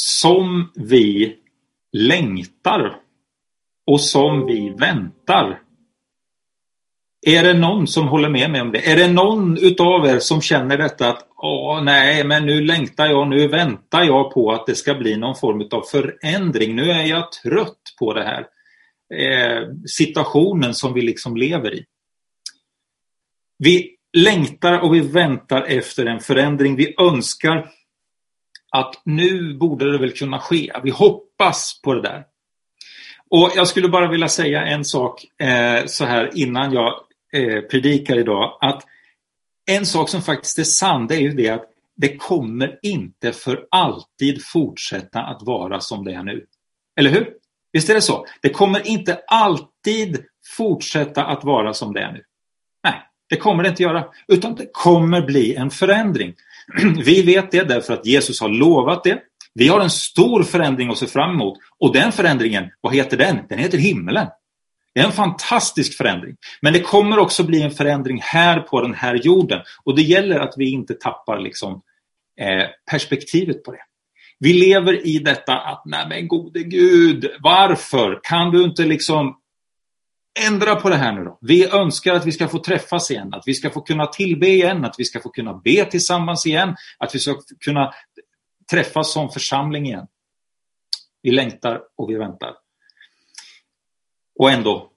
som vi längtar och som vi väntar. Är det någon som håller med mig om det? Är det någon utav er som känner detta att Åh, nej, men nu längtar jag, nu väntar jag på att det ska bli någon form av förändring. Nu är jag trött på det här eh, situationen som vi liksom lever i. Vi längtar och vi väntar efter en förändring. Vi önskar att nu borde det väl kunna ske. Vi hoppas på det där. Och Jag skulle bara vilja säga en sak eh, så här innan jag eh, predikar idag. Att En sak som faktiskt är sann det är ju det att det kommer inte för alltid fortsätta att vara som det är nu. Eller hur? Visst är det så? Det kommer inte alltid fortsätta att vara som det är nu. Det kommer det inte göra. Utan det kommer bli en förändring. Vi vet det därför att Jesus har lovat det. Vi har en stor förändring att se fram emot. Och den förändringen, vad heter den? Den heter himlen. Det är en fantastisk förändring. Men det kommer också bli en förändring här på den här jorden. Och det gäller att vi inte tappar liksom, eh, perspektivet på det. Vi lever i detta att, nej men gode Gud, varför kan du inte liksom ändra på det här nu då? Vi önskar att vi ska få träffas igen, att vi ska få kunna tillbe igen, att vi ska få kunna be tillsammans igen, att vi ska kunna träffas som församling igen. Vi längtar och vi väntar. Och ändå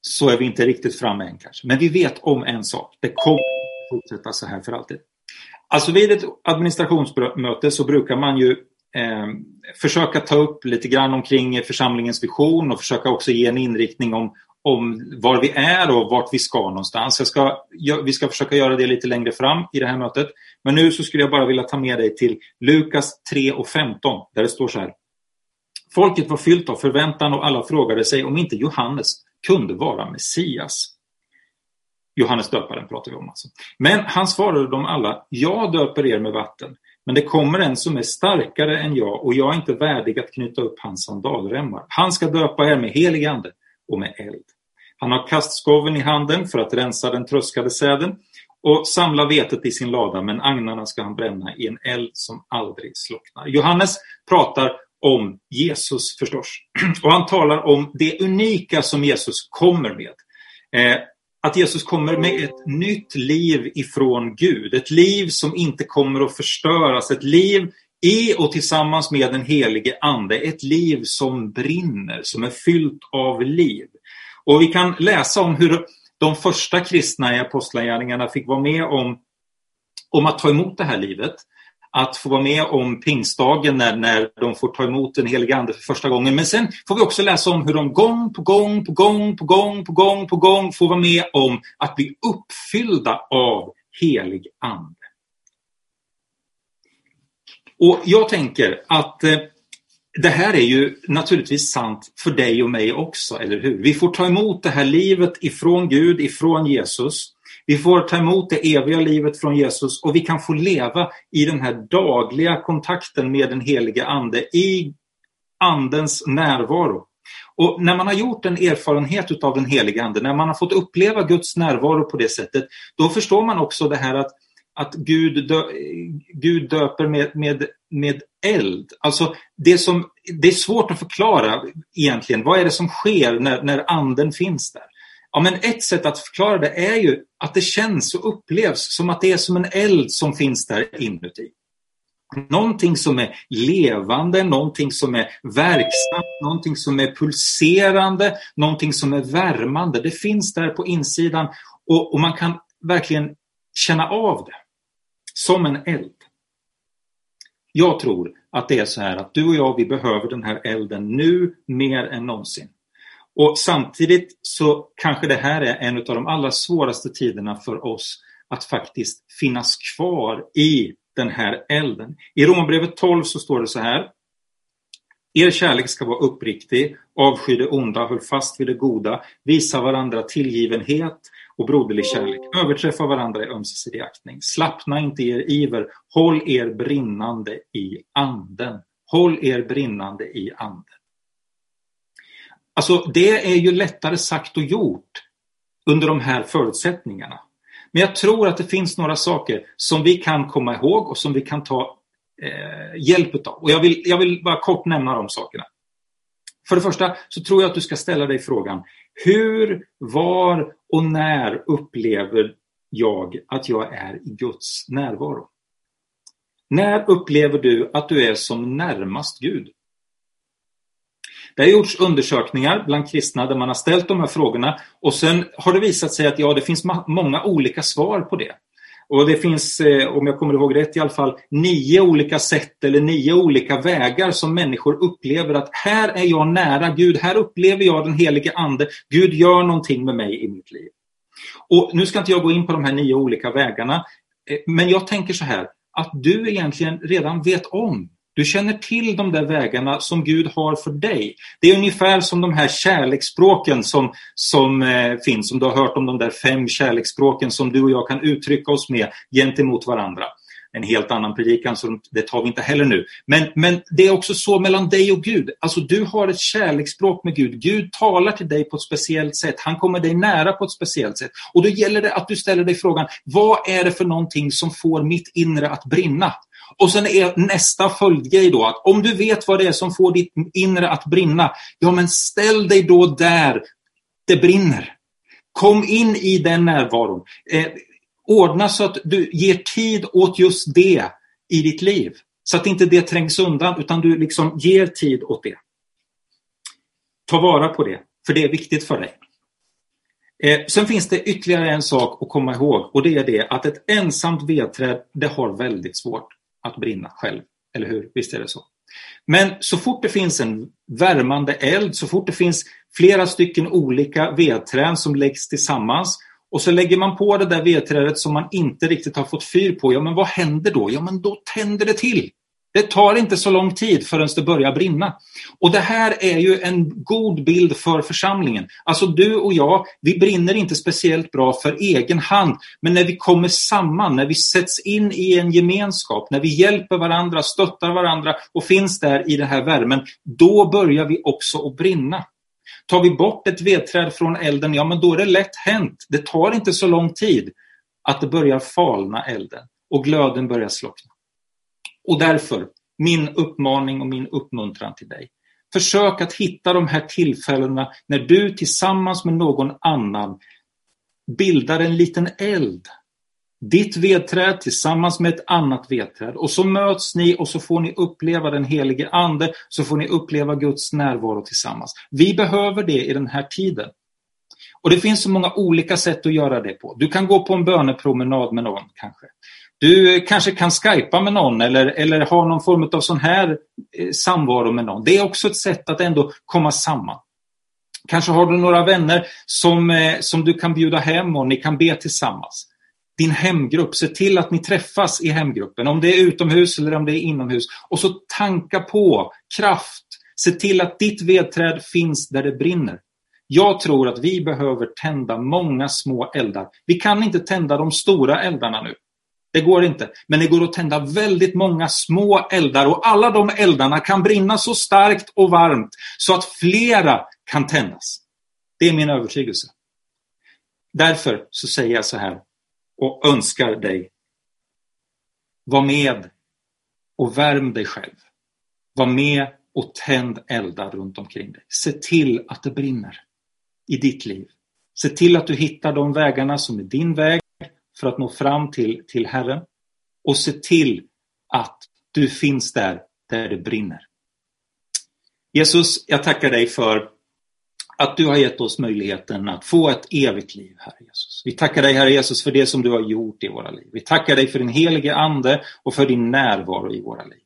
så är vi inte riktigt framme än kanske. Men vi vet om en sak. Det kommer fortsätta så här för alltid. Alltså vid ett administrationsmöte så brukar man ju eh, försöka ta upp lite grann omkring församlingens vision och försöka också ge en inriktning om, om var vi är och vart vi ska någonstans. Jag ska, vi ska försöka göra det lite längre fram i det här mötet. Men nu så skulle jag bara vilja ta med dig till Lukas 3 och 15 där det står så här. Folket var fyllt av förväntan och alla frågade sig om inte Johannes kunde vara Messias. Johannes döparen pratar vi om alltså. Men han svarade dem alla, jag döper er med vatten, men det kommer en som är starkare än jag och jag är inte värdig att knyta upp hans sandalremmar. Han ska döpa er med helig ande och med eld. Han har kastskoven i handen för att rensa den tröskade säden och samla vetet i sin lada, men agnarna ska han bränna i en eld som aldrig slocknar. Johannes pratar om Jesus förstås. Och han talar om det unika som Jesus kommer med. Eh, att Jesus kommer med ett nytt liv ifrån Gud. Ett liv som inte kommer att förstöras. Ett liv i och tillsammans med den helige Ande. Ett liv som brinner, som är fyllt av liv. Och vi kan läsa om hur de första kristna i Apostlagärningarna fick vara med om, om att ta emot det här livet att få vara med om pingstdagen när, när de får ta emot den helige Ande för första gången. Men sen får vi också läsa om hur de gång på gång på gång på gång på gång på gång får vara med om att bli uppfyllda av helig Ande. Och jag tänker att eh, det här är ju naturligtvis sant för dig och mig också, eller hur? Vi får ta emot det här livet ifrån Gud, ifrån Jesus. Vi får ta emot det eviga livet från Jesus och vi kan få leva i den här dagliga kontakten med den helige Ande, i Andens närvaro. Och när man har gjort en erfarenhet av den helige Ande, när man har fått uppleva Guds närvaro på det sättet, då förstår man också det här att, att Gud, dö, Gud döper med, med, med eld. Alltså det, som, det är svårt att förklara egentligen. Vad är det som sker när, när anden finns där? Ja, men ett sätt att förklara det är ju att det känns och upplevs som att det är som en eld som finns där inuti. Någonting som är levande, någonting som är verksamt, någonting som är pulserande, någonting som är värmande. Det finns där på insidan och, och man kan verkligen känna av det. Som en eld. Jag tror att det är så här att du och jag, vi behöver den här elden nu mer än någonsin. Och samtidigt så kanske det här är en av de allra svåraste tiderna för oss att faktiskt finnas kvar i den här elden. I Romarbrevet 12 så står det så här. Er kärlek ska vara uppriktig, avsky det onda, håll fast vid det goda, visa varandra tillgivenhet och broderlig kärlek, överträffa varandra i ömsesidig aktning, slappna inte i er iver, håll er brinnande i anden. Håll er brinnande i anden. Alltså det är ju lättare sagt och gjort under de här förutsättningarna. Men jag tror att det finns några saker som vi kan komma ihåg och som vi kan ta eh, hjälp av. Och jag vill, jag vill bara kort nämna de sakerna. För det första så tror jag att du ska ställa dig frågan hur, var och när upplever jag att jag är i Guds närvaro? När upplever du att du är som närmast Gud? Det har gjorts undersökningar bland kristna där man har ställt de här frågorna och sen har det visat sig att ja, det finns många olika svar på det. Och det finns, eh, om jag kommer ihåg rätt i alla fall, nio olika sätt eller nio olika vägar som människor upplever att här är jag nära Gud, här upplever jag den helige Ande, Gud gör någonting med mig i mitt liv. Och Nu ska inte jag gå in på de här nio olika vägarna, eh, men jag tänker så här, att du egentligen redan vet om du känner till de där vägarna som Gud har för dig. Det är ungefär som de här kärleksspråken som, som eh, finns, som du har hört om de där fem kärleksspråken som du och jag kan uttrycka oss med gentemot varandra. En helt annan predikan, så det tar vi inte heller nu. Men, men det är också så mellan dig och Gud. Alltså du har ett kärleksspråk med Gud. Gud talar till dig på ett speciellt sätt. Han kommer dig nära på ett speciellt sätt. Och då gäller det att du ställer dig frågan, vad är det för någonting som får mitt inre att brinna? Och sen är nästa följdgrej då att om du vet vad det är som får ditt inre att brinna, ja men ställ dig då där det brinner. Kom in i den närvaron. Eh, ordna så att du ger tid åt just det i ditt liv. Så att inte det trängs undan utan du liksom ger tid åt det. Ta vara på det, för det är viktigt för dig. Eh, sen finns det ytterligare en sak att komma ihåg och det är det att ett ensamt vedträd det har väldigt svårt att brinna själv. Eller hur? Visst är det så. Men så fort det finns en värmande eld, så fort det finns flera stycken olika vedträn som läggs tillsammans och så lägger man på det där vedträdet som man inte riktigt har fått fyr på, ja men vad händer då? Ja men då tänder det till. Det tar inte så lång tid förrän det börjar brinna. Och det här är ju en god bild för församlingen. Alltså du och jag, vi brinner inte speciellt bra för egen hand. Men när vi kommer samman, när vi sätts in i en gemenskap, när vi hjälper varandra, stöttar varandra och finns där i den här värmen, då börjar vi också att brinna. Tar vi bort ett vedträd från elden, ja men då är det lätt hänt. Det tar inte så lång tid att det börjar falna elden och glöden börjar slockna. Och därför, min uppmaning och min uppmuntran till dig. Försök att hitta de här tillfällena när du tillsammans med någon annan bildar en liten eld. Ditt vedträd tillsammans med ett annat vedträd. Och så möts ni och så får ni uppleva den helige Ande, så får ni uppleva Guds närvaro tillsammans. Vi behöver det i den här tiden. Och det finns så många olika sätt att göra det på. Du kan gå på en bönepromenad med någon kanske. Du kanske kan skypa med någon eller, eller ha någon form av sån här eh, samvaro med någon. Det är också ett sätt att ändå komma samman. Kanske har du några vänner som, eh, som du kan bjuda hem och ni kan be tillsammans. Din hemgrupp, se till att ni träffas i hemgruppen, om det är utomhus eller om det är inomhus. Och så tanka på kraft. Se till att ditt vedträd finns där det brinner. Jag tror att vi behöver tända många små eldar. Vi kan inte tända de stora eldarna nu. Det går inte. Men det går att tända väldigt många små eldar och alla de eldarna kan brinna så starkt och varmt så att flera kan tändas. Det är min övertygelse. Därför så säger jag så här och önskar dig. Var med och värm dig själv. Var med och tänd eldar runt omkring dig. Se till att det brinner i ditt liv. Se till att du hittar de vägarna som är din väg för att nå fram till, till Herren. Och se till att du finns där, där det brinner. Jesus, jag tackar dig för att du har gett oss möjligheten att få ett evigt liv, Herre Jesus. Vi tackar dig, Herre Jesus, för det som du har gjort i våra liv. Vi tackar dig för din helige Ande och för din närvaro i våra liv.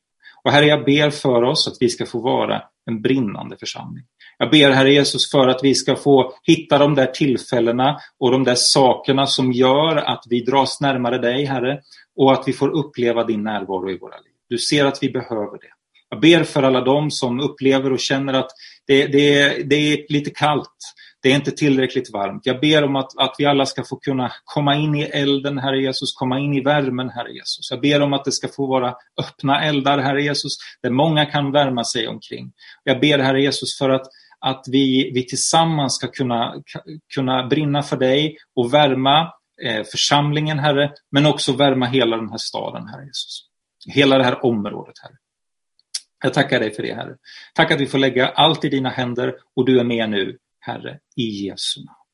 Och Herre, jag ber för oss att vi ska få vara en brinnande församling. Jag ber Herre Jesus för att vi ska få hitta de där tillfällena och de där sakerna som gör att vi dras närmare dig Herre och att vi får uppleva din närvaro i våra liv. Du ser att vi behöver det. Jag ber för alla dem som upplever och känner att det, det, det är lite kallt. Det är inte tillräckligt varmt. Jag ber om att, att vi alla ska få kunna komma in i elden, Herre Jesus, komma in i värmen, Herre Jesus. Jag ber om att det ska få vara öppna eldar, Herre Jesus, där många kan värma sig omkring. Jag ber, Herre Jesus, för att att vi, vi tillsammans ska kunna, kunna brinna för dig och värma eh, församlingen, Herre, men också värma hela den här staden, Herre Jesus. Hela det här området, Herre. Jag tackar dig för det, Herre. Tack att vi får lägga allt i dina händer och du är med nu, Herre, i Jesu namn.